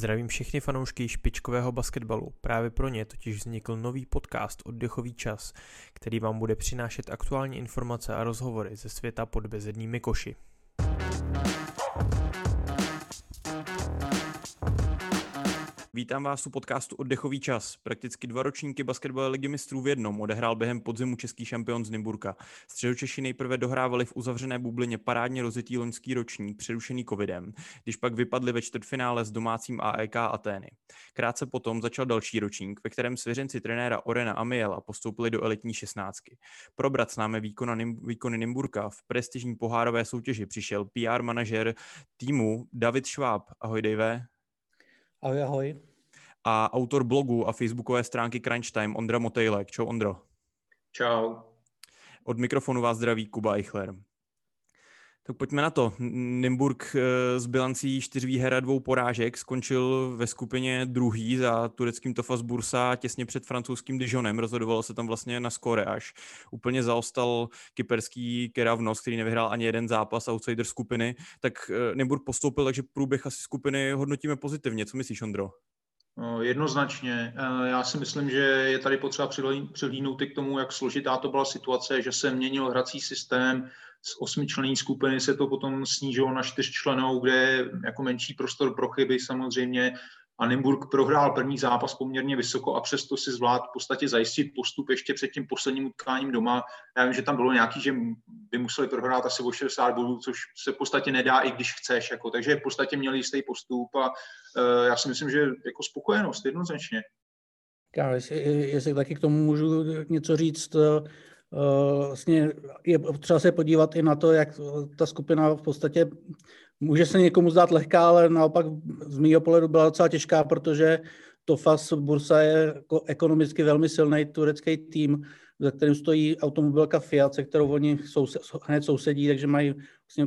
Zdravím všechny fanoušky špičkového basketbalu. Právě pro ně totiž vznikl nový podcast Oddechový čas, který vám bude přinášet aktuální informace a rozhovory ze světa pod bezednými koši. Vítám vás u podcastu Oddechový čas. Prakticky dva ročníky basketbalové ligy mistrů v jednom odehrál během podzimu český šampion z Nymburka. Středočeši nejprve dohrávali v uzavřené bublině parádně rozjetý loňský ročník, přerušený covidem, když pak vypadli ve čtvrtfinále s domácím AEK Atény. Krátce potom začal další ročník, ve kterém svěřenci trenéra Orena Amiela postoupili do elitní šestnáctky. Probrat s námi výkona, výkony Nymburka v prestižní pohárové soutěži přišel PR manažer týmu David Schwab. Ahoj Dave. Ahoj, ahoj. A autor blogu a facebookové stránky Crunch Time Ondra Motejlek. Čau Ondro. Čau. Od mikrofonu vás zdraví Kuba Eichler. Tak pojďme na to. Nymburk s eh, bilancí čtyř výher a dvou porážek skončil ve skupině druhý za tureckým Tofas Bursa těsně před francouzským Dijonem. Rozhodovalo se tam vlastně na skore až. Úplně zaostal kyperský Keravnos, který nevyhrál ani jeden zápas outsider skupiny. Tak eh, Nymburk postoupil, takže průběh asi skupiny hodnotíme pozitivně. Co myslíš, Ondro? No, jednoznačně. Eh, já si myslím, že je tady potřeba přihlídnout i k tomu, jak složitá to byla situace, že se měnil hrací systém, z osmičlenní skupiny se to potom snížilo na čtyřčlenou, kde je jako menší prostor pro chyby samozřejmě. A Nymburk prohrál první zápas poměrně vysoko a přesto si zvlád v podstatě zajistit postup ještě před tím posledním utkáním doma. Já vím, že tam bylo nějaký, že by museli prohrát asi o 60 bodů, což se v podstatě nedá, i když chceš. Jako, takže v podstatě měli jistý postup a uh, já si myslím, že jako spokojenost jednoznačně. Já, jestli, jestli taky k tomu můžu něco říct, Eh, vlastně je třeba se podívat i na to, jak ta skupina v podstatě může se někomu zdát lehká, ale naopak z mého pohledu byla docela těžká, protože Tofas Bursa je jako ekonomicky velmi silný turecký tým, za kterým stojí automobilka Fiat, se kterou oni sou, hned sousedí, takže mají vlastně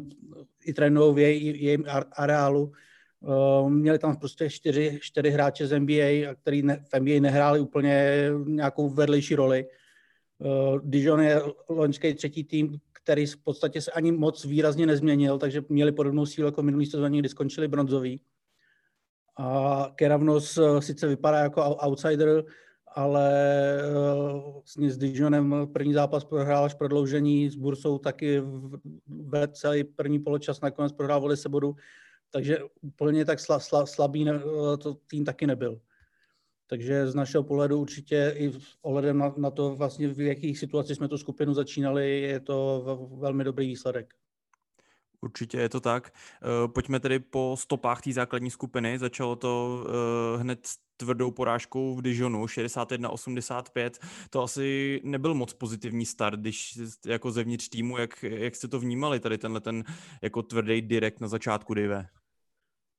i trénují v jej, jejím areálu. Uh, měli tam prostě čtyři, čtyři hráče z NBA, který ne, v NBA nehráli úplně nějakou vedlejší roli. Uh, Dijon je loňský třetí tým, který v podstatě se ani moc výrazně nezměnil, takže měli podobnou sílu jako minulý sezóně, kdy skončili bronzoví. A Keravnos uh, sice vypadá jako outsider, ale vlastně s Dijonem první zápas prohrál až prodloužení, s Bursou taky ve celý první poločas nakonec prohrál se bodu, takže úplně tak sla, sla, slabý ne, to tým taky nebyl. Takže z našeho pohledu určitě i ohledem na, na to, vlastně v jakých situacích jsme tu skupinu začínali, je to velmi dobrý výsledek. Určitě je to tak. Eh, pojďme tedy po stopách té základní skupiny. Začalo to eh, hned tvrdou porážkou v Dijonu 61-85. To asi nebyl moc pozitivní start, když jako zevnitř týmu, jak, jak jste to vnímali, tady tenhle ten jako tvrdý direkt na začátku, Dave?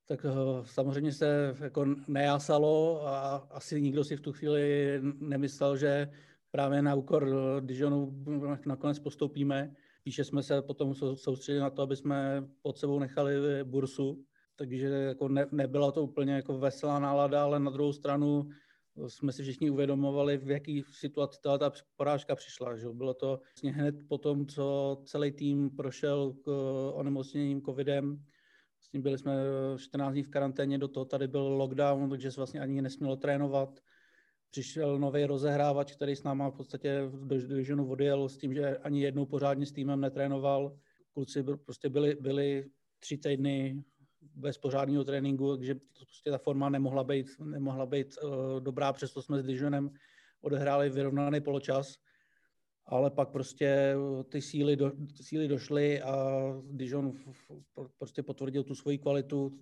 Tak eh, samozřejmě se jako nejásalo a asi nikdo si v tu chvíli nemyslel, že právě na úkor Dijonu nakonec postoupíme. Píše jsme se potom soustředili na to, aby jsme pod sebou nechali bursu, takže jako ne, nebyla to úplně jako veselá nálada, ale na druhou stranu jsme si všichni uvědomovali, v jaký situaci ta, ta porážka přišla. Že? Bylo to vlastně hned po tom, co celý tým prošel k eh, onemocněním covidem, Vlastně byli jsme 14 dní v karanténě, do toho tady byl lockdown, takže se vlastně ani nesmělo trénovat. Přišel nový rozehrávač, který s náma v podstatě do divisionu odjel s tím, že ani jednou pořádně s týmem netrénoval. Kluci prostě byli, byli tři týdny bez pořádného tréninku, takže prostě ta forma nemohla být, nemohla být uh, dobrá, přesto jsme s Dijonem odehráli vyrovnaný poločas ale pak prostě eh, ty síly, do, ty síly došly a Dijon prostě potvrdil tu svoji kvalitu,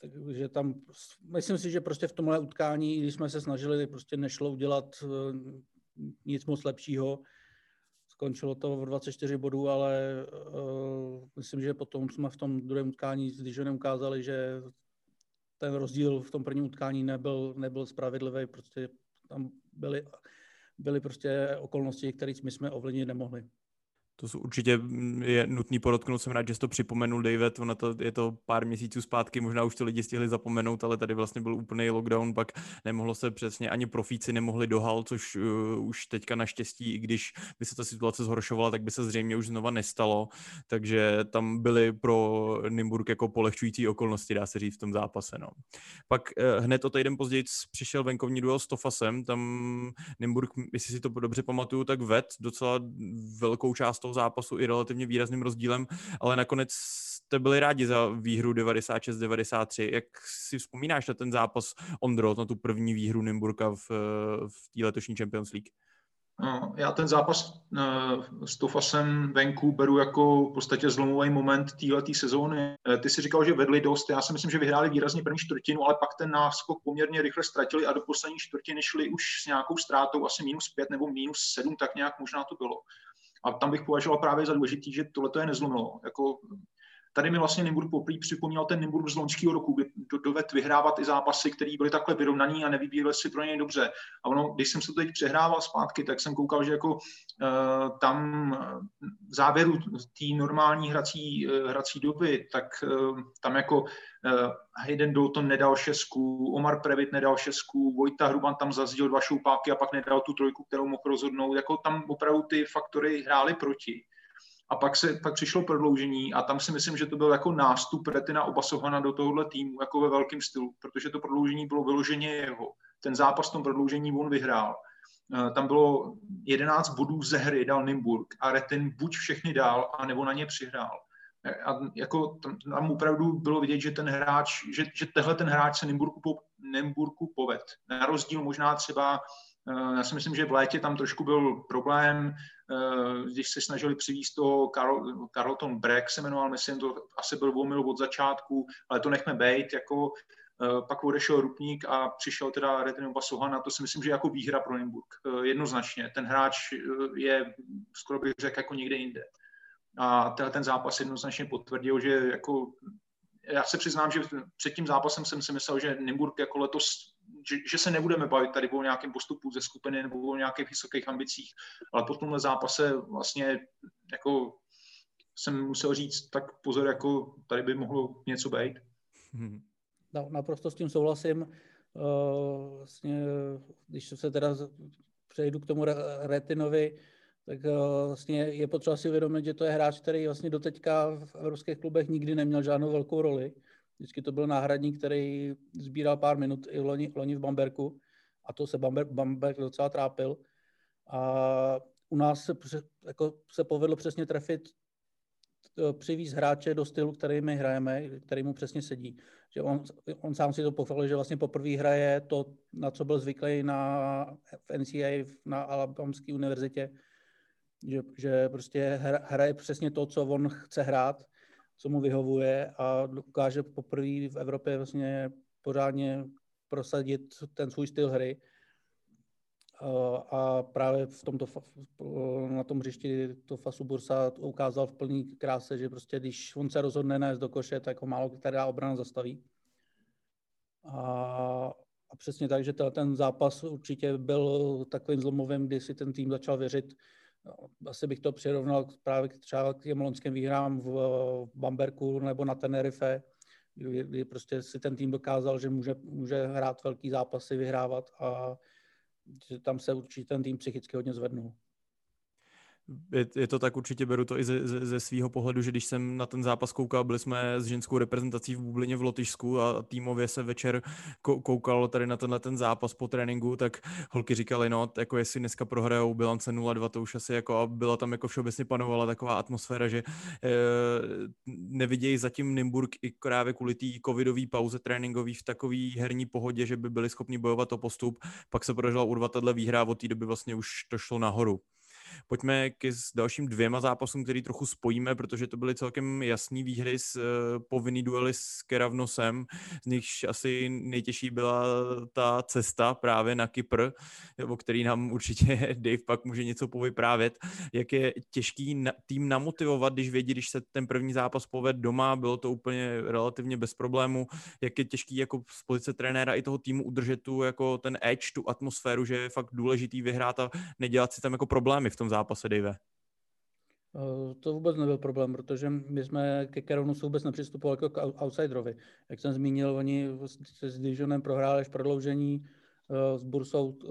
takže tam, myslím si, že prostě v tomhle utkání, když jsme se snažili, prostě nešlo udělat eh, nic moc lepšího. Skončilo to v 24 bodů, ale uh, myslím, že potom jsme v tom druhém utkání s Dijonem ukázali, že ten rozdíl v tom prvním utkání nebyl, nebyl spravedlivý, prostě tam byly byly prostě okolnosti, které my jsme ovlivnit nemohli. To jsou určitě mm, je nutný podotknout, jsem rád, že jsi to připomenul, David, ono to, je to pár měsíců zpátky, možná už to lidi stihli zapomenout, ale tady vlastně byl úplný lockdown, pak nemohlo se přesně, ani profíci nemohli do hal, což uh, už teďka naštěstí, i když by se ta situace zhoršovala, tak by se zřejmě už znova nestalo, takže tam byly pro Nymburk jako polehčující okolnosti, dá se říct, v tom zápase. No. Pak uh, hned o týden později přišel venkovní duel s Tofasem, tam Nymburk, jestli si to dobře pamatuju, tak ved docela velkou část toho zápasu i relativně výrazným rozdílem, ale nakonec jste byli rádi za výhru 96-93. Jak si vzpomínáš na ten zápas Ondro, na tu první výhru Nymburka v, v té letošní Champions League? No, já ten zápas uh, s Tofasem venku beru jako v podstatě zlomový moment této sezóny. Uh, ty si říkal, že vedli dost, já si myslím, že vyhráli výrazně první čtvrtinu, ale pak ten náskok poměrně rychle ztratili a do poslední čtvrtiny šli už s nějakou ztrátou, asi minus pět nebo minus sedm, tak nějak možná to bylo. A tam bych považoval právě za důležitý, že tohle je nezlomilo. Jako Tady mi vlastně Nymburk poprvé připomněl ten Nymburk z loňského roku, kdy doved vyhrávat i zápasy, které byly takhle vyrovnaný a nevybírali si pro něj dobře. A ono, když jsem se to teď přehrával zpátky, tak jsem koukal, že jako uh, tam v závěru té normální hrací, uh, hrací doby, tak uh, tam jako Hayden Dalton nedal šestku, Omar Previt nedal šestku, Vojta Hruban tam zazdil dva šoupáky a pak nedal tu trojku, kterou mohl rozhodnout. Jako tam opravdu ty faktory hrály proti. A pak, se, pak přišlo prodloužení a tam si myslím, že to byl jako nástup Retina Obasohana do tohohle týmu, jako ve velkém stylu, protože to prodloužení bylo vyloženě jeho. Ten zápas v tom prodloužení on vyhrál. Eh, tam bylo 11 bodů ze hry, dal Nimburg a Retin buď všechny dal, anebo na ně přihrál. Eh, a jako tam, tam opravdu bylo vidět, že ten hráč, že, že tehle ten hráč se Nimburku, po, Nimburku poved. Na rozdíl možná třeba já si myslím, že v létě tam trošku byl problém, eh, když se snažili přivést toho Carl, Carlton Breck se jmenoval, myslím, to asi byl omyl od začátku, ale to nechme být, jako eh, pak odešel Rupník a přišel teda Retino Basohan a to si myslím, že jako výhra pro Nymburk. Jednoznačně. Ten hráč je, skoro bych řekl, jako někde jinde. A ten zápas jednoznačně potvrdil, že jako já se přiznám, že před tím zápasem jsem si myslel, že Nymburk jako letos že, že se nebudeme bavit tady o nějakém postupu ze skupiny nebo o nějakých vysokých ambicích, ale po tomhle zápase vlastně jako jsem musel říct, tak pozor, jako tady by mohlo něco být. Hmm. No, naprosto s tím souhlasím. Uh, vlastně, když se teda přejdu k tomu Retinovi, tak uh, vlastně je potřeba si uvědomit, že to je hráč, který vlastně doteďka v evropských klubech nikdy neměl žádnou velkou roli. Vždycky to byl náhradník, který sbíral pár minut i loni, loni v Bamberku a to se Bamberg, Bamberg docela trápil. A u nás se, jako, se povedlo přesně trefit eh, přivíz hráče do stylu, který my hrajeme, který mu přesně sedí. Že on, on sám si to pochválil, že vlastně poprvé hraje to, na co byl zvyklý na, v NCAA na Alabamské univerzitě, že, že prostě hraje přesně to, co on chce hrát co mu vyhovuje a dokáže poprvé v Evropě vlastně pořádně prosadit ten svůj styl hry. A právě v tomto, na tom hřišti to Fasu Bursa ukázal v plný kráse, že prostě když on se rozhodne nést do koše, tak ho málo která obrana zastaví. A, a přesně tak, že ten zápas určitě byl takovým zlomovým, kdy si ten tým začal věřit asi bych to přirovnal právě třeba k těm loňským výhrám v, v Bamberku nebo na Tenerife, kdy, kdy prostě si ten tým dokázal, že může, může hrát velký zápasy, vyhrávat a že tam se určitě ten tým psychicky hodně zvednul je, je to tak, určitě beru to i ze, ze, ze svého pohledu, že když jsem na ten zápas koukal, byli jsme s ženskou reprezentací v Bublině v Lotyšsku a týmově se večer koukalo tady na tenhle ten zápas po tréninku, tak holky říkali, no, jako jestli dneska prohrajou bilance 0-2, to už asi jako a byla tam jako všeobecně panovala taková atmosféra, že e, nevidějí zatím Nymburk i právě kvůli té covidové pauze tréninkový v takové herní pohodě, že by byli schopni bojovat o postup. Pak se podařila urvat tato výhra od té doby vlastně už to šlo nahoru. Pojďme k dalším dvěma zápasům, který trochu spojíme, protože to byly celkem jasný výhry s uh, povinný duely s Keravnosem, z nichž asi nejtěžší byla ta cesta právě na Kypr, o který nám určitě Dave pak může něco povyprávět, jak je těžký tým namotivovat, když vědí, když se ten první zápas poved doma, bylo to úplně relativně bez problému, jak je těžký jako z pozice trenéra i toho týmu udržet tu jako ten edge, tu atmosféru, že je fakt důležitý vyhrát a nedělat si tam jako problémy v tom zápase, Dave? Eh, to vůbec nebyl problém, protože my jsme ke Keronu vůbec nepřistupovali jako k outsiderovi. Jak jsem zmínil, oni se s Dijonem prohráli až prodloužení, eh, s Bursou, eh,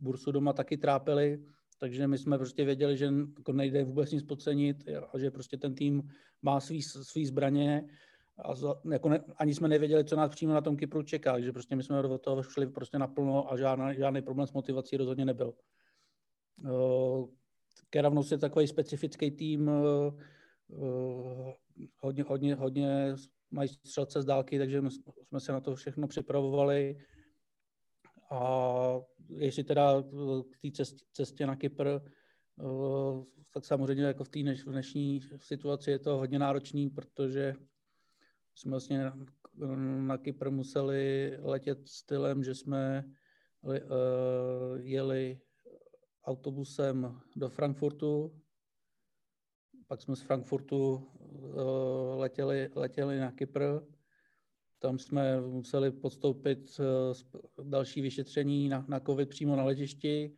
Bursu doma taky trápili, takže my jsme prostě věděli, že jako nejde vůbec nic podcenit a že prostě ten tým má svý, svý zbraně a jako ne, ani jsme nevěděli, co nás přímo na tom Kypru čeká, takže prostě my jsme do toho šli prostě naplno a žádný, žádný problém s motivací rozhodně nebyl. Keravnos je takový specifický tým, uh, hodně, hodně, hodně mají střelce z dálky, takže jsme se na to všechno připravovali. A jestli teda k té cestě, cestě na Kypr, tak samozřejmě jako v té dnešní situaci je to hodně náročný, protože jsme vlastně na Kypr museli letět stylem, že jsme jeli autobusem do Frankfurtu, pak jsme z Frankfurtu uh, letěli, letěli na Kypr, tam jsme museli podstoupit uh, další vyšetření na, na COVID přímo na letišti.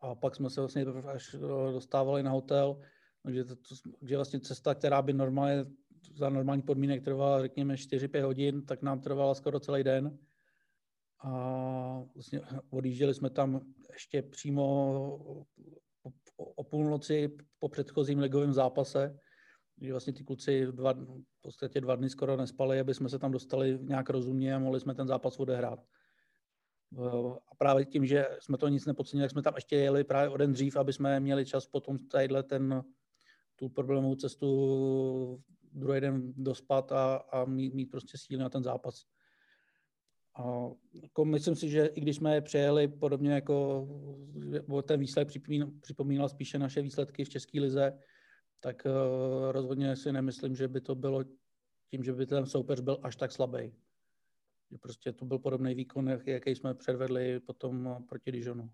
A pak jsme se vlastně až eh, dostávali na hotel, takže to, to, že vlastně cesta, která by normálně za normální podmínek trvala, řekněme, 4-5 hodin, tak nám trvala skoro celý den. A vlastně odjížděli jsme tam ještě přímo o půlnoci po předchozím ligovém zápase, kdy vlastně ty kluci dva, v podstatě dva dny skoro nespali, aby jsme se tam dostali nějak rozumně a mohli jsme ten zápas odehrát. A právě tím, že jsme to nic nepodcenili, tak jsme tam ještě jeli právě o den dřív, aby jsme měli čas potom tadyhle ten, tu problémovou cestu druhý den dospat a, a mít, mít prostě síly na ten zápas. A jako myslím si, že i když jsme přejeli podobně jako ten výsledek připomínal, připomínal spíše naše výsledky v České lize, tak uh, rozhodně si nemyslím, že by to bylo tím, že by ten soupeř byl až tak slabý. Prostě to byl podobný výkon, jaký jsme předvedli potom proti Dijonu.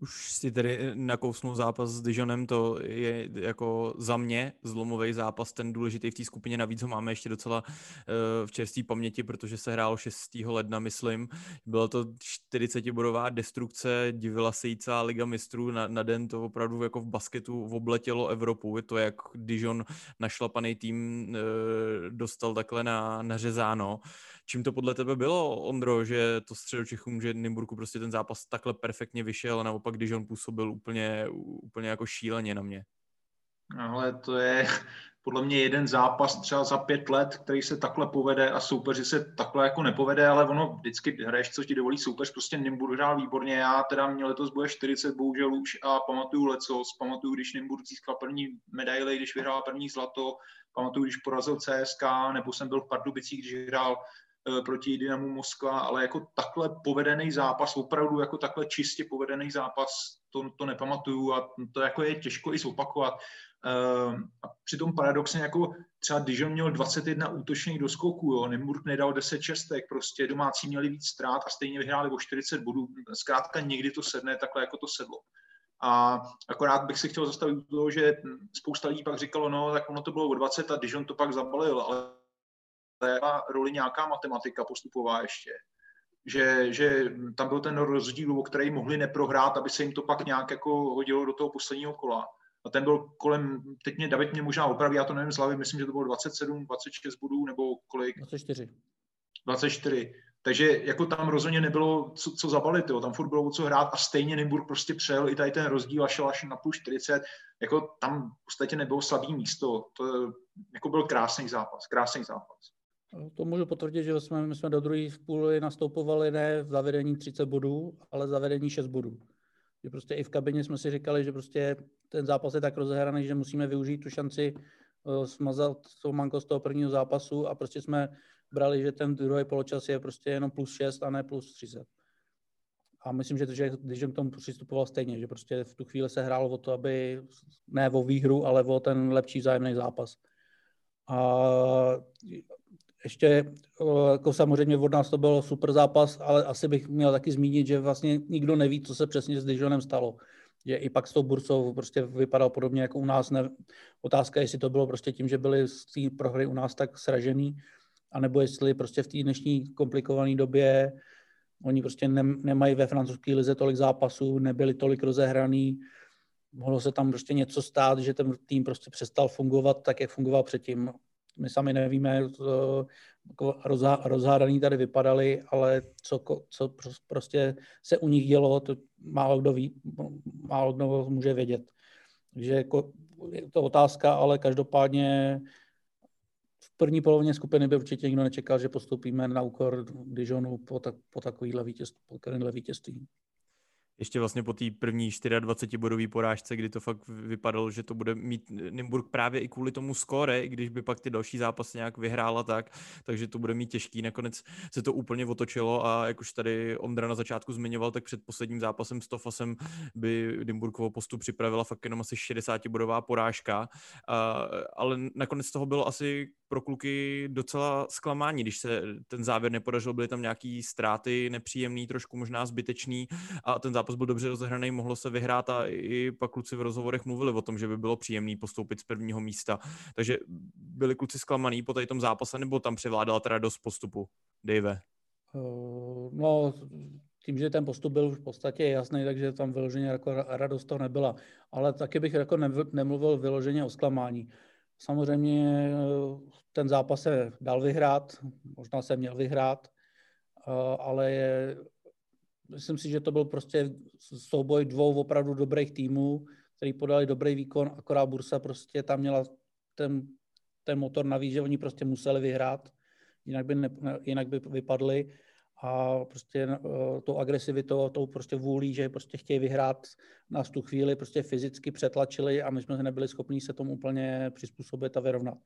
Už si tedy eh, nakousnul zápas s Dijonem, to je jako za mě zlomový zápas, ten důležitý v té skupině, navíc ho máme ještě docela uh, v čerstvé paměti, protože se hrálo 6. ledna, myslím. Byla to 40-bodová destrukce, divila se jí celá Liga mistrů, na, na den to opravdu jako v basketu obletělo Evropu, je to jak Dijon našlapaný tým uh, dostal takhle na, nařezáno. Čím to podle tebe bylo, Ondro, že to středočechům, že Nymburku prostě ten zápas takhle perfektně vyšel a naopak, když on působil úplně, úplně jako šíleně na mě? Ale to je podle mě jeden zápas třeba za pět let, který se takhle povede a soupeři se takhle jako nepovede, ale ono vždycky hraješ, co ti dovolí soupeř, prostě Nymburk hrál výborně, já teda měl letos bude 40 bohužel už a pamatuju lecos, pamatuju, když Nymburk získal první medaily, když vyhrál první zlato, pamatuju, když porazil CSK, nebo jsem byl v Pardubicích, když hrál proti Dynamu Moskva, ale jako takhle povedený zápas, opravdu jako takhle čistě povedený zápas, to, to nepamatuju a to jako je těžko i zopakovat. Uh, a přitom paradoxně jako třeba Dijon měl 21 útočných doskoků, jo, Nymburk nedal 10 čestek, prostě domácí měli víc ztrát a stejně vyhráli o 40 bodů. Zkrátka někdy to sedne takhle, jako to sedlo. A akorát bych si chtěl zastavit toho, že spousta lidí pak říkalo, no, tak ono to bylo o 20 a Dijon to pak zabalil, ale má roli nějaká matematika postupová ještě. Že, že tam byl ten rozdíl, o který mohli neprohrát, aby se jim to pak nějak jako hodilo do toho posledního kola. A ten byl kolem, teď mě David mě možná opraví, já to nevím z hlavy, myslím, že to bylo 27, 26 bodů, nebo kolik? 24. 24. Takže jako tam rozhodně nebylo co, co zabalit, jo. tam furt bylo o co hrát a stejně Nymburk prostě přejel i tady ten rozdíl a šel až na plus 40. Jako tam v podstatě nebylo slabý místo. To jako byl krásný zápas, krásný zápas. To můžu potvrdit, že jsme, my jsme do druhé půly nastupovali ne v zavedení 30 bodů, ale zavedení 6 bodů. Že prostě i v kabině jsme si říkali, že prostě ten zápas je tak rozehraný, že musíme využít tu šanci uh, smazat to manko z toho prvního zápasu a prostě jsme brali, že ten druhý poločas je prostě jenom plus 6 a ne plus 30. A myslím, že, že když k tomu přistupoval stejně, že prostě v tu chvíli se hrálo o to, aby ne o výhru, ale o ten lepší vzájemný zápas. A ještě jako samozřejmě od nás to byl super zápas, ale asi bych měl taky zmínit, že vlastně nikdo neví, co se přesně s Dijonem stalo. Že i pak s tou Bursou prostě vypadal podobně jako u nás. Ne, otázka je, jestli to bylo prostě tím, že byli z té prohry u nás tak sražený, anebo jestli prostě v té dnešní komplikované době oni prostě ne, nemají ve francouzské lize tolik zápasů, nebyli tolik rozehraný mohlo se tam prostě něco stát, že ten tým prostě přestal fungovat tak, jak fungoval předtím. My sami nevíme, to, jako rozhádaný tady vypadali, ale co, co prostě se u nich dělo, to málo kdo ví, málo kdo může vědět. Takže jako je to otázka, ale každopádně v první polovině skupiny by určitě nikdo nečekal, že postoupíme na úkor Dijonu po, tak, po takovýhle vítězství. Po vítězství ještě vlastně po té první 24-bodové porážce, kdy to fakt vypadalo, že to bude mít Nymburk právě i kvůli tomu skóre, i když by pak ty další zápasy nějak vyhrála tak, takže to bude mít těžký. Nakonec se to úplně otočilo a jak už tady Ondra na začátku zmiňoval, tak před posledním zápasem s Tofasem by Nymburkovo postup připravila fakt jenom asi 60-bodová porážka, a, ale nakonec toho bylo asi pro kluky docela zklamání, když se ten závěr nepodařil, byly tam nějaký ztráty nepříjemný, trošku možná zbytečný a ten zápas byl dobře rozehraný, mohlo se vyhrát a i pak kluci v rozhovorech mluvili o tom, že by bylo příjemný postoupit z prvního místa. Takže byli kluci zklamaný po tom zápase, nebo tam převládala teda dost postupu? Dave? Uh, no, tím, že ten postup byl v podstatě jasný, takže tam vyloženě jako radost to nebyla. Ale taky bych jako nemluvil vyloženě o zklamání. Samozřejmě eh, ten zápas se dal vyhrát, možná se měl vyhrát, eh, ale je, myslím si, že to byl prostě souboj dvou opravdu dobrých týmů, který podali dobrý výkon, akorát Bursa prostě tam měla ten, ten motor navíc, že oni prostě museli vyhrát, jinak by, ne, jinak by vypadli a prostě uh, tou agresivitou, tou prostě vůlí, že prostě chtějí vyhrát nás tu chvíli, prostě fyzicky přetlačili a my jsme nebyli schopni se tomu úplně přizpůsobit a vyrovnat.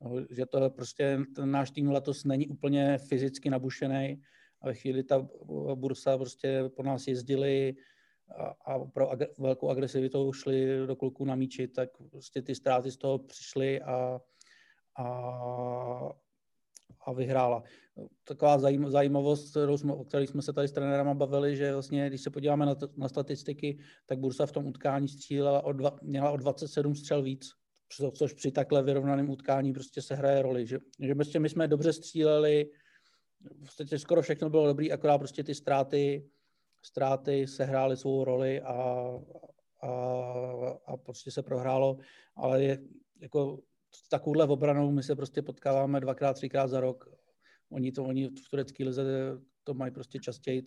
No, že to prostě ten náš tým letos není úplně fyzicky nabušený a ve chvíli ta bursa prostě po nás jezdili a, a pro ag- velkou agresivitou šli do kluků na míči, tak prostě ty ztráty z toho přišly a, a, a vyhrála. Taková zajímavost, kterou jsme, o které jsme se tady s trenérama bavili, že vlastně, když se podíváme na, na statistiky, tak Bursa v tom utkání střílela o dva, měla o 27 střel víc, což při takhle vyrovnaném utkání prostě se hraje roli. Že, že prostě my jsme dobře stříleli, prostě skoro všechno bylo dobrý, akorát prostě ty ztráty, ztráty sehrály svou roli a, a, a prostě se prohrálo, ale je, jako s takovouhle obranou my se prostě potkáváme dvakrát, třikrát za rok. Oni to, oni v turecké lize to mají prostě častěji.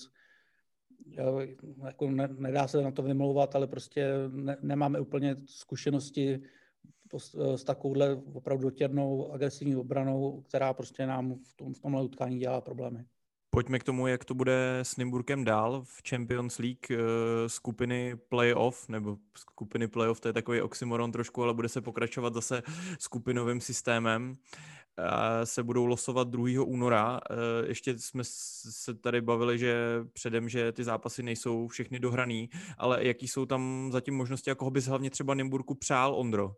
Jako ne, nedá se na to vymlouvat, ale prostě ne, nemáme úplně zkušenosti s takovouhle opravdu dotěrnou agresivní obranou, která prostě nám v, tom, v tomhle utkání dělá problémy. Pojďme k tomu, jak to bude s Nymburkem dál v Champions League uh, skupiny playoff, nebo skupiny playoff, to je takový oxymoron trošku, ale bude se pokračovat zase skupinovým systémem. Uh, se budou losovat 2. února. Uh, ještě jsme se tady bavili, že předem, že ty zápasy nejsou všechny dohraný, ale jaký jsou tam zatím možnosti, jako bys hlavně třeba Nymburku přál, Ondro?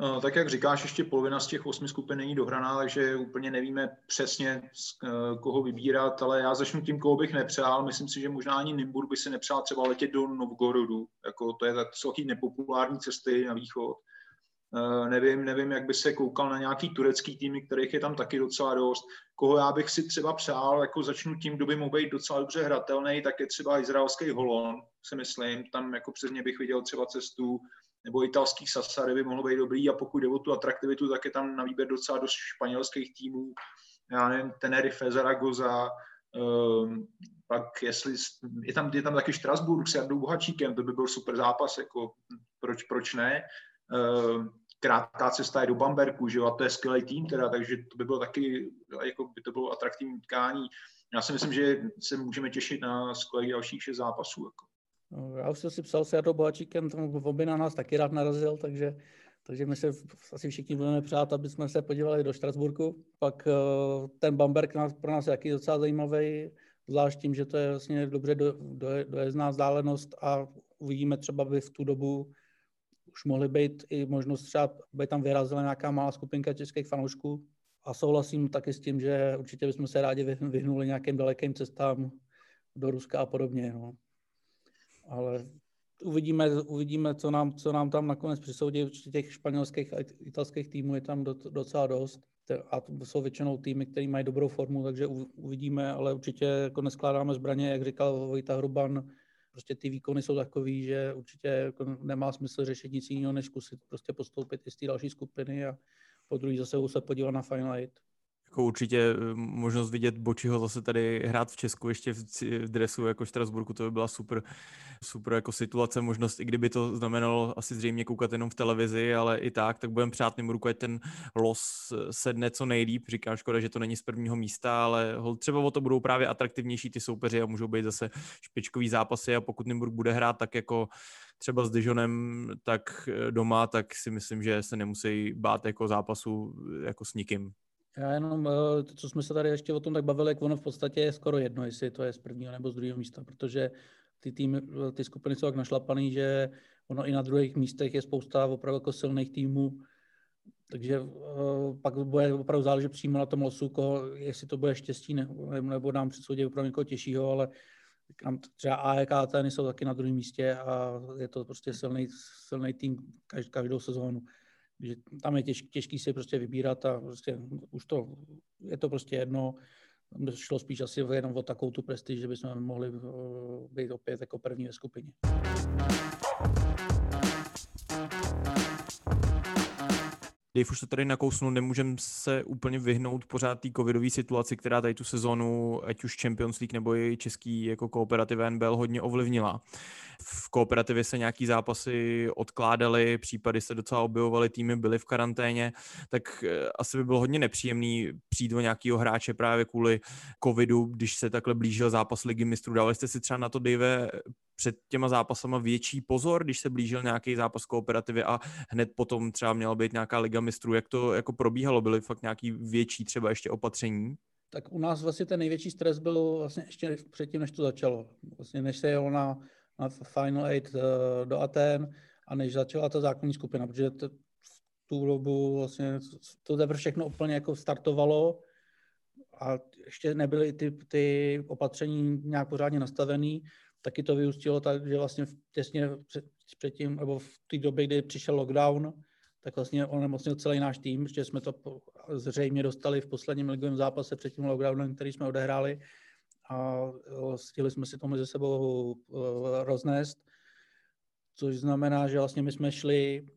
No, tak jak říkáš, ještě polovina z těch osmi skupin není dohraná, takže úplně nevíme přesně, eh, koho vybírat, ale já začnu tím, koho bych nepřál. Myslím si, že možná ani Nymburk by se nepřál třeba letět do Novgorodu. Jako to je tak celý nepopulární cesty na východ. Uh, nevím, nevím, jak by se koukal na nějaký turecký týmy, kterých je tam taky docela dost. Koho já bych si třeba přál, jako začnu tím, kdo by mohl být docela dobře hratelný, tak je třeba izraelský Holon, si myslím. Tam jako přes ně bych viděl třeba cestu nebo italský Sassari by mohlo být dobrý a pokud jde o tu atraktivitu, tak je tam na výběr docela dost španělských týmů, já nevím, Tenerife, Zaragoza, um, pak jestli, je tam, je tam taky Štrasburg s Jardou Bohačíkem, to by byl super zápas, jako proč, proč ne. Um, krátká cesta je do Bamberku, že jo, a to je skvělý tým teda, takže to by bylo taky, jako by to bylo atraktivní tkání. Já si myslím, že se můžeme těšit na skvělých dalších šest zápasů. Jako. No, já už jsem si psal s Jardou Bohačíkem, tam obě na nás taky rád narazil, takže, takže my se asi všichni budeme přát, aby jsme se podívali do Štrasburku. Pak uh, ten Bamberg nás, pro nás je taky docela zajímavý, zvlášť tím, že to je vlastně dobře do, do, dojezdná vzdálenost a uvidíme třeba by v tu dobu už mohly být i možnost třeba, aby tam vyrazila nějaká malá skupinka českých fanoušků. A souhlasím taky s tím, že určitě bychom se rádi vyhnuli nějakým dalekým cestám do Ruska a podobně. No ale uvidíme, uvidíme co, nám, co nám tam nakonec přisoudí. Určitě těch španělských a italských týmů je tam docela dost. A to jsou většinou týmy, které mají dobrou formu, takže uvidíme, ale určitě jako neskládáme zbraně, jak říkal Vojta Hruban, prostě ty výkony jsou takový, že určitě jako nemá smysl řešit nic jiného, než zkusit prostě postoupit i z té další skupiny a po druhý zase se podívat na Final Eight jako určitě eh, možnost vidět Bočiho zase tady hrát v Česku ještě v, v dresu jako Štrasburku, to by byla super, super jako situace, možnost, i kdyby to znamenalo asi zřejmě koukat jenom v televizi, ale i tak, tak budeme přát Nymburku, ať ten los eh, sedne co nejlíp. Říkám, škoda, že to není z prvního místa, ale třeba o to budou právě atraktivnější ty soupeři a můžou být zase špičkový zápasy a pokud Nymburk bude hrát tak jako třeba s Dijonem, tak eh, doma, tak si myslím, že se nemusí bát jako zápasu jako s nikým. Já jenom, eh, co jsme se tady ještě o tom tak bavili, jak ono v podstatě je skoro jedno, jestli to je z prvního nebo z druhého místa, protože ty, týmy, eh, ty skupiny jsou tak našlapaný, že ono i na druhých místech je spousta opravdu jako silných týmů, takže uh, pak bude opravdu záležet přímo na tom losu, koho, jestli to bude štěstí ne, nebo nám předsoudit opravdu někoho těžšího, ale tam třeba AEK a jsou taky na druhém místě a je to prostě silný, silný tým každou sezónu že tam je těž, těžký si prostě vybírat a prostě už to, je to prostě jedno, šlo spíš asi jenom o takovou tu prestiž, že bychom mohli eh, být opět jako první ve skupině. Dave už to tady nakousnul, nemůžeme se úplně vyhnout pořád té covidové situaci, která tady tu sezonu, ať už Champions League nebo i český jako kooperativ NBL hodně ovlivnila. V kooperativě se nějaký zápasy odkládaly, případy se docela objevovaly, týmy byly v karanténě, tak eh, asi by bylo hodně nepříjemný přijít o nějakého hráče právě kvůli covidu, když se takhle blížil zápas ligy mistrů. Dávali jste si třeba na to, Dave, před těma zápasama větší pozor, když se blížil nějaký zápas kooperativy a hned potom třeba měla být nějaká liga mistrů. Jak to jako probíhalo? Byly fakt nějaký větší třeba ještě opatření? Tak u nás vlastně ten největší stres byl vlastně ještě předtím, než to začalo. Vlastně než se jelo na, na Final Eight uh, do Aten a než začala ta základní skupina, protože to, v tu dobu vlastně to teprve všechno úplně jako startovalo a ještě nebyly ty, ty opatření nějak pořádně nastavený taky to vyústilo tak, že vlastně těsně před, předtím, nebo v té době, kdy přišel lockdown, tak vlastně onemocnil celý náš tým, že jsme to zřejmě dostali v posledním ligovém zápase před tím lockdownem, který jsme odehráli a stihli jsme si to mezi sebou eh, roznést, což znamená, že vlastně my jsme šli,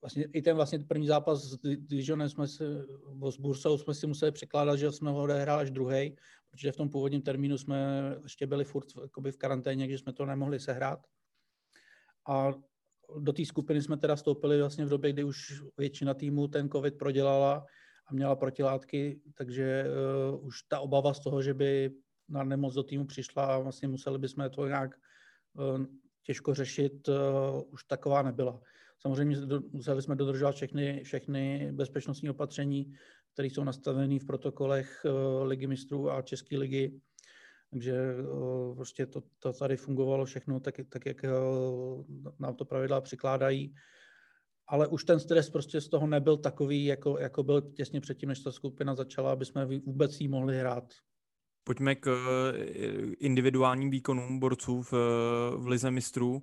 vlastně i ten vlastně první zápas s Dijonem jsme si, s Bursou jsme si museli překládat, že jsme ho odehráli až druhý, protože v tom původním termínu jsme ještě byli furt v karanténě, že jsme to nemohli sehrát. A do té skupiny jsme teda stoupili vlastně v době, kdy už většina týmů ten covid prodělala a měla protilátky, takže uh, už ta obava z toho, že by na nemoc do týmu přišla a vlastně museli bychom to nějak uh, těžko řešit, uh, už taková nebyla. Samozřejmě museli jsme dodržovat všechny, všechny bezpečnostní opatření, které jsou nastaveny v protokolech uh, Ligy mistrů a České ligy. Takže prostě to, to tady fungovalo všechno tak, tak jak nám to pravidla přikládají. Ale už ten stres prostě z toho nebyl takový, jako, jako byl těsně předtím, než ta skupina začala, aby jsme vůbec jí mohli hrát. Pojďme k eh, individuálním výkonům borců v, v Lize mistrů.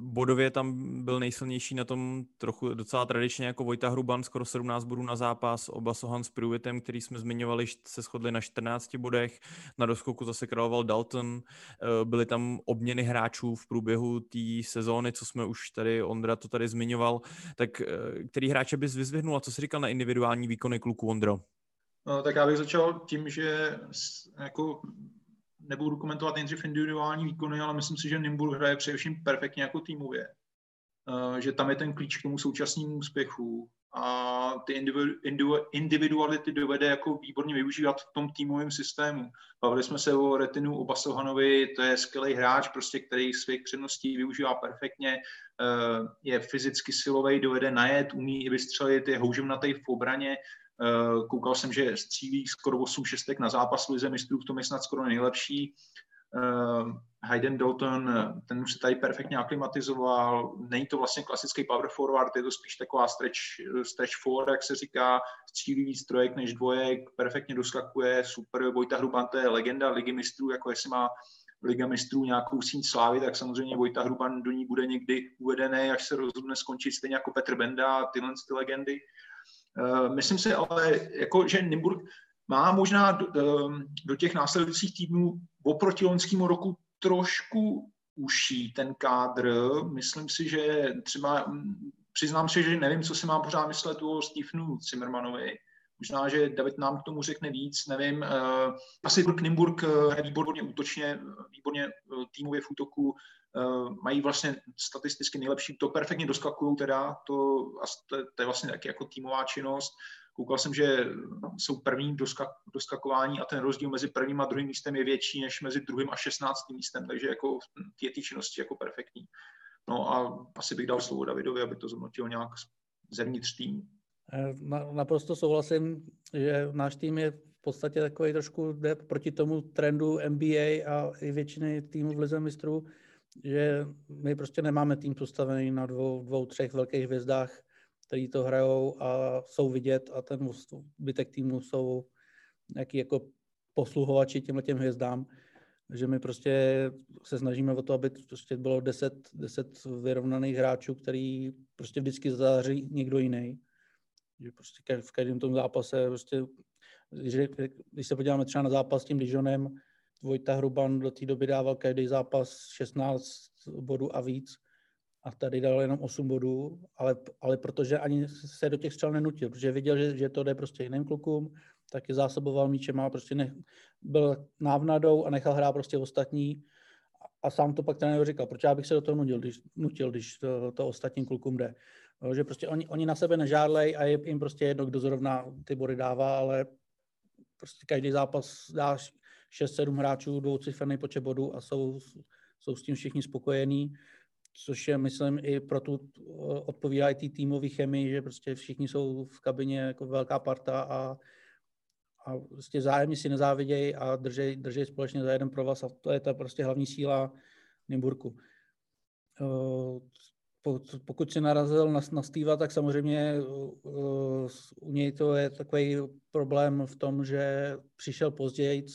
Bodově tam byl nejsilnější na tom trochu docela tradičně jako Vojta Hruban, skoro 17 bodů na zápas, oba Sohan s Pruitem, který jsme zmiňovali, se shodli na 14 bodech, na doskoku zase královal Dalton, eh, byly tam obměny hráčů v průběhu té sezóny, co jsme už tady, Ondra to tady zmiňoval, tak eh, který hráče bys vyzvihnul a co jsi říkal na individuální výkony kluku Ondro? No, tak já bych začal tím, že jako nebudu komentovat nejdřív individuální výkony, ale myslím si, že Nimburg hraje především perfektně jako týmově. Eh, že tam je ten klíč k tomu současnému úspěchu a ty individuality dovede jako výborně využívat v tom týmovém systému. Bavili jsme se o Retinu, o Basohanovi, to je skvělý hráč, prostě, který svých předností využívá perfektně, eh, je fyzicky silový, dovede najet, umí i vystřelit, je houževnatý v obraně, koukal jsem, že střílí skoro 8 šestek na zápas Lize mistrů, v tom je snad skoro nejlepší. Uh, Hayden Dalton, ten už se tady perfektně aklimatizoval, není to vlastně klasický power forward, je to spíš taková stretch, stretch forward, jak se říká, střílí víc trojek než dvojek, perfektně doskakuje, super, Vojta Hruban, to je legenda ligy mistrů, jako jestli má Liga mistrů nějakou síň slávy, tak samozřejmě Vojta Hruban do ní bude někdy uvedený, až se rozhodne skončit stejně jako Petr Benda a tyhle ty legendy. Eh, myslím si ale, jako, že Nymburk má možná do, do těch následujících týdnů oproti loňskému roku trošku uší ten kádr. Myslím si, že třeba, mm, přiznám se, že nevím, co si mám pořád myslet o Stephenu Zimmermanovi. Možná, že David nám k tomu řekne víc, nevím. Uh, asi Nymburk hraje výborně útočně, výborně týmově v útoku, mají vlastně statisticky nejlepší, to perfektně doskakují teda, to, to, to je vlastně taky jako týmová činnost. Koukal jsem, že jsou první doskak, doskakování a ten rozdíl mezi prvním a druhým místem je větší než mezi druhým a šestnáctým místem, takže jako je ty činnosti jako perfektní. No a asi bych dal slovo Davidovi, aby to zhodnotil nějak zevnitř tým. Eh, naprosto souhlasím, že náš tým je v podstatě takový trošku jde proti tomu trendu NBA a i většiny týmů v Lize mistrů, že my prostě nemáme tým postavený na dvou, dvou třech velkých hvězdách, který to hrajou a jsou vidět a ten zbytek týmu jsou nějaký jako posluhovači těmhle těm hvězdám. že my prostě se snažíme o to, aby prostě bylo 10, 10 vyrovnaných hráčů, který prostě vždycky září někdo jiný. Že prostě v každém tom zápase prostě, když, když se podíváme třeba na zápas s tím Dijonem, Vojta Hruban do té doby dával každý zápas 16 bodů a víc a tady dal jenom 8 bodů, ale, ale protože ani se do těch střel nenutil, protože viděl, že, že to jde prostě jiným klukům, tak je zásoboval míčem a prostě ne, byl návnadou a nechal hrát prostě ostatní a sám to pak trenér říkal, proč já bych se do toho nutil, když, nutil, když to, to ostatním klukům jde. No, že prostě oni, oni na sebe nežádlej a je jim prostě jedno, kdo zrovna ty body dává, ale prostě každý zápas dá 6-7 hráčů, dvouciferný počet bodů a jsou, jsou s tím všichni spokojení což je, myslím, i pro tu odpovídá i týmové chemii, že prostě všichni jsou v kabině jako velká parta a, a prostě zájemně si nezávidějí a držej, držej společně za jeden provaz a to je ta prostě hlavní síla Nymburku. Pokud si narazil na, na Steva, tak samozřejmě u něj to je takový problém v tom, že přišel později,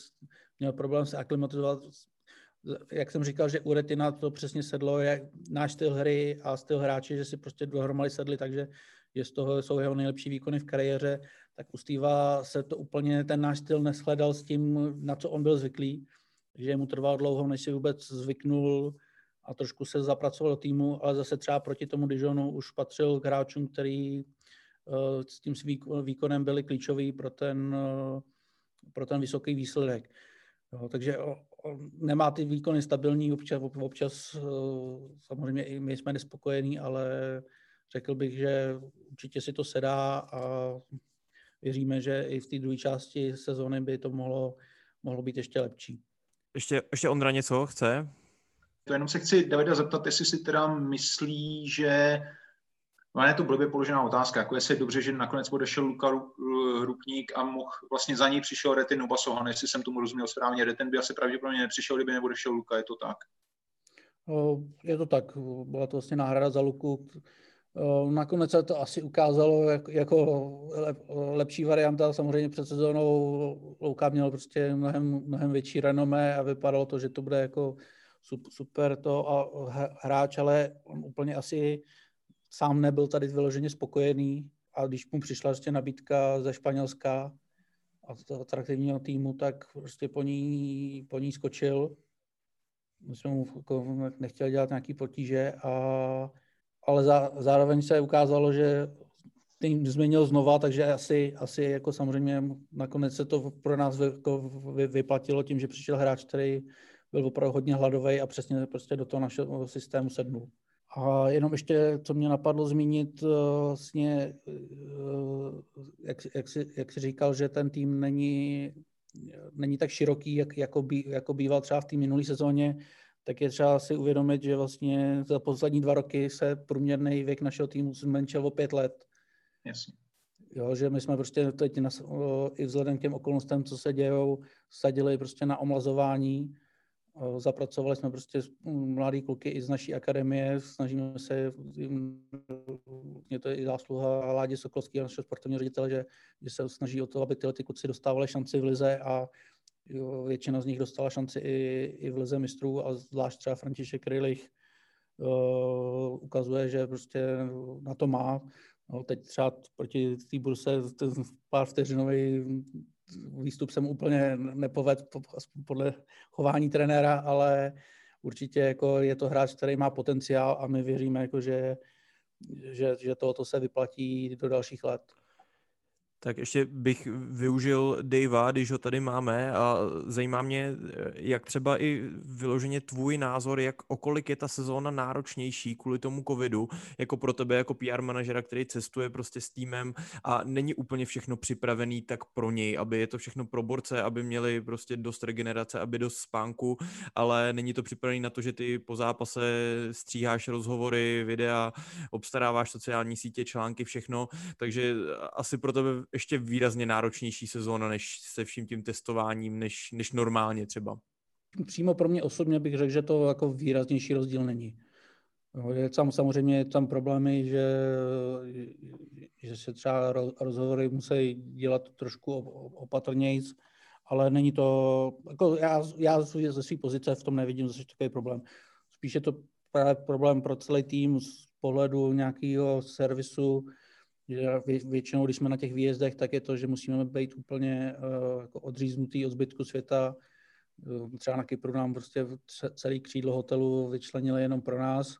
měl problém se aklimatizovat jak jsem říkal, že u Retina to přesně sedlo, je náš styl hry a styl hráče, že si prostě dohromady sedli, takže je z toho jsou jeho nejlepší výkony v kariéře, tak u Steva se to úplně ten náš styl neshledal s tím, na co on byl zvyklý, že mu trvalo dlouho, než si vůbec zvyknul a trošku se zapracoval do týmu, ale zase třeba proti tomu Dijonu už patřil k hráčům, který uh, s tím svým výkonem byli klíčoví pro ten, uh, pro ten vysoký výsledek. Jo, takže nemá ty výkony stabilní, občas, občas eh, samozřejmě i my jsme nespokojení, ale řekl bych, že určitě si to sedá a věříme, že i v té druhé části sezóny by to mohlo, mohlo být ještě lepší. Ještě, ještě Ondra něco chce? To jenom se chci Davida zeptat, jestli si teda myslí, že No je to blbě položená otázka, jako jestli je dobře, že nakonec odešel Luka Hrupník a mohl, vlastně za ní přišel Retin Obasohan, jestli jsem tomu rozuměl správně. Retin by asi pravděpodobně nepřišel, kdyby neodešel Luka, je to tak? Je to tak, byla to vlastně náhrada za Luku. Nakonec se to asi ukázalo jako lepší varianta. Samozřejmě před sezónou Luka měl prostě mnohem, mnohem větší renomé a vypadalo to, že to bude jako super to a hráč, ale on úplně asi sám nebyl tady vyloženě spokojený a když mu přišla prostě nabídka ze Španělska a z atraktivního týmu, tak prostě po ní, po ní skočil. My jsme mu jako nechtěli dělat nějaký potíže, a, ale za, zároveň se ukázalo, že tým změnil znova, takže asi, asi jako samozřejmě nakonec se to pro nás vy, jako vy, vyplatilo tím, že přišel hráč, který byl opravdu hodně hladový a přesně prostě do toho našeho systému sednul. A jenom ještě, co mě napadlo zmínit, eh, vlastně, eh, jak, jak, jsi, jak jsi říkal, že ten tým není, není tak široký, jak, jako, bí, jako býval třeba v té minulé sezóně, tak je třeba si uvědomit, že vlastně za poslední dva roky se průměrný věk našeho týmu zmenšil o pět let. Jasně. Jo, že my jsme prostě teď na, i vzhledem k těm okolnostem, co se dějou, sadili prostě na omlazování Zapracovali jsme prostě mladý kluky i z naší akademie, snažíme se, je to i zásluha Ládě Sokolského, našeho sportovního ředitele, že, že se snaží o to, aby tyhle ty kluci dostávali šanci v lize a jo, většina z nich dostala šanci i, i v lize mistrů a zvlášť třeba František Krylich uh, ukazuje, že prostě na to má. No, teď třeba proti té burse ten pár vteřinový výstup jsem úplně nepovedl podle chování trenéra, ale určitě jako je to hráč, který má potenciál a my věříme, jako že, že, že tohoto se vyplatí do dalších let. Tak ještě bych využil Davea, když ho tady máme a zajímá mě, jak třeba i vyloženě tvůj názor, jak okolik je ta sezóna náročnější kvůli tomu covidu, jako pro tebe jako PR manažera, který cestuje prostě s týmem a není úplně všechno připravený tak pro něj, aby je to všechno pro borce, aby měli prostě dost regenerace, aby dost spánku, ale není to připravený na to, že ty po zápase stříháš rozhovory, videa, obstaráváš sociální sítě, články, všechno, takže asi pro tebe ještě výrazně náročnější sezóna než se vším tím testováním, než, než normálně třeba. Přímo pro mě osobně bych řekl, že to jako výraznější rozdíl není. Je tam samozřejmě tam problémy, že, že se třeba rozhovory musí dělat trošku opatrněji, ale není to, jako já, já ze své pozice v tom nevidím zase takový problém. Spíše to právě problém pro celý tým z pohledu nějakého servisu, že většinou, když jsme na těch výjezdech, tak je to, že musíme být úplně uh, jako odříznutý od zbytku světa. Uh, třeba na Kypru nám prostě celý křídlo hotelu vyčlenili jenom pro nás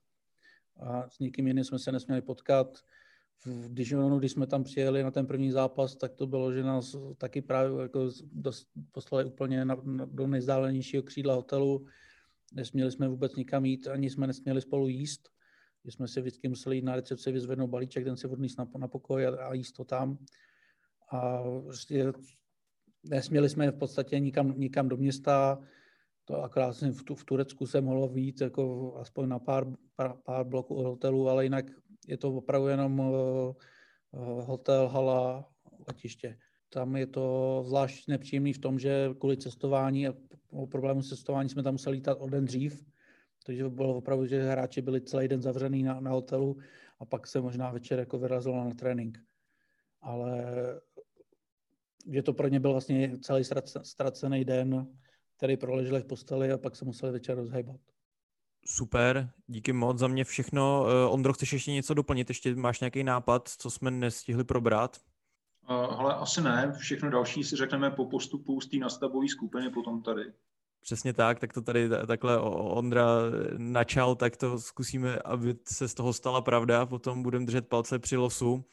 a s nikým jiným jsme se nesměli potkat. V Dijonu, když jsme tam přijeli na ten první zápas, tak to bylo, že nás taky právě jako dost, poslali úplně na, na, do nejzdálenějšího křídla hotelu. Nesměli jsme vůbec nikam jít, ani jsme nesměli spolu jíst že jsme si vždycky museli jít na recepci, vyzvednout balíček, ten si odníst na, na pokoj a, a jíst to tam. A prostě nesměli jsme v podstatě nikam, nikam do města, to akorát jsem v, tu, v Turecku se mohlo víc, jako aspoň na pár, pár, pár bloků od hotelu, ale jinak je to opravdu jenom uh, hotel, hala, letiště. Tam je to zvlášť nepříjemný v tom, že kvůli cestování a problému cestování jsme tam museli jít o den dřív, takže bylo opravdu, že hráči byli celý den zavřený na, na hotelu a pak se možná večer jako vyrazilo na trénink. Ale že to pro ně byl vlastně celý ztracený den, který proleželi v posteli a pak se museli večer rozhejbat. Super, díky moc za mě všechno. Eh, Ondro, chceš ještě něco doplnit? Ještě máš nějaký nápad, co jsme nestihli probrat? Ale asi ne, všechno další si řekneme po postupu z té nastavové skupiny potom tady. Přesně tak, tak to tady takhle Ondra načal, tak to zkusíme, aby se z toho stala pravda, potom budeme držet palce při losu.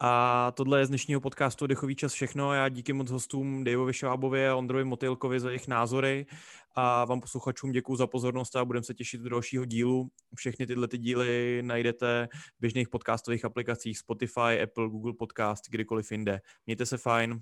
A tohle je z dnešního podcastu Dechový čas všechno. Já díky moc hostům Daveovi Švábovi a Ondrovi Motylkovi za jejich názory a vám posluchačům děkuji za pozornost a budeme se těšit do dalšího dílu. Všechny tyhle ty díly najdete v běžných podcastových aplikacích Spotify, Apple, Google Podcast, kdykoliv jinde. Mějte se fajn.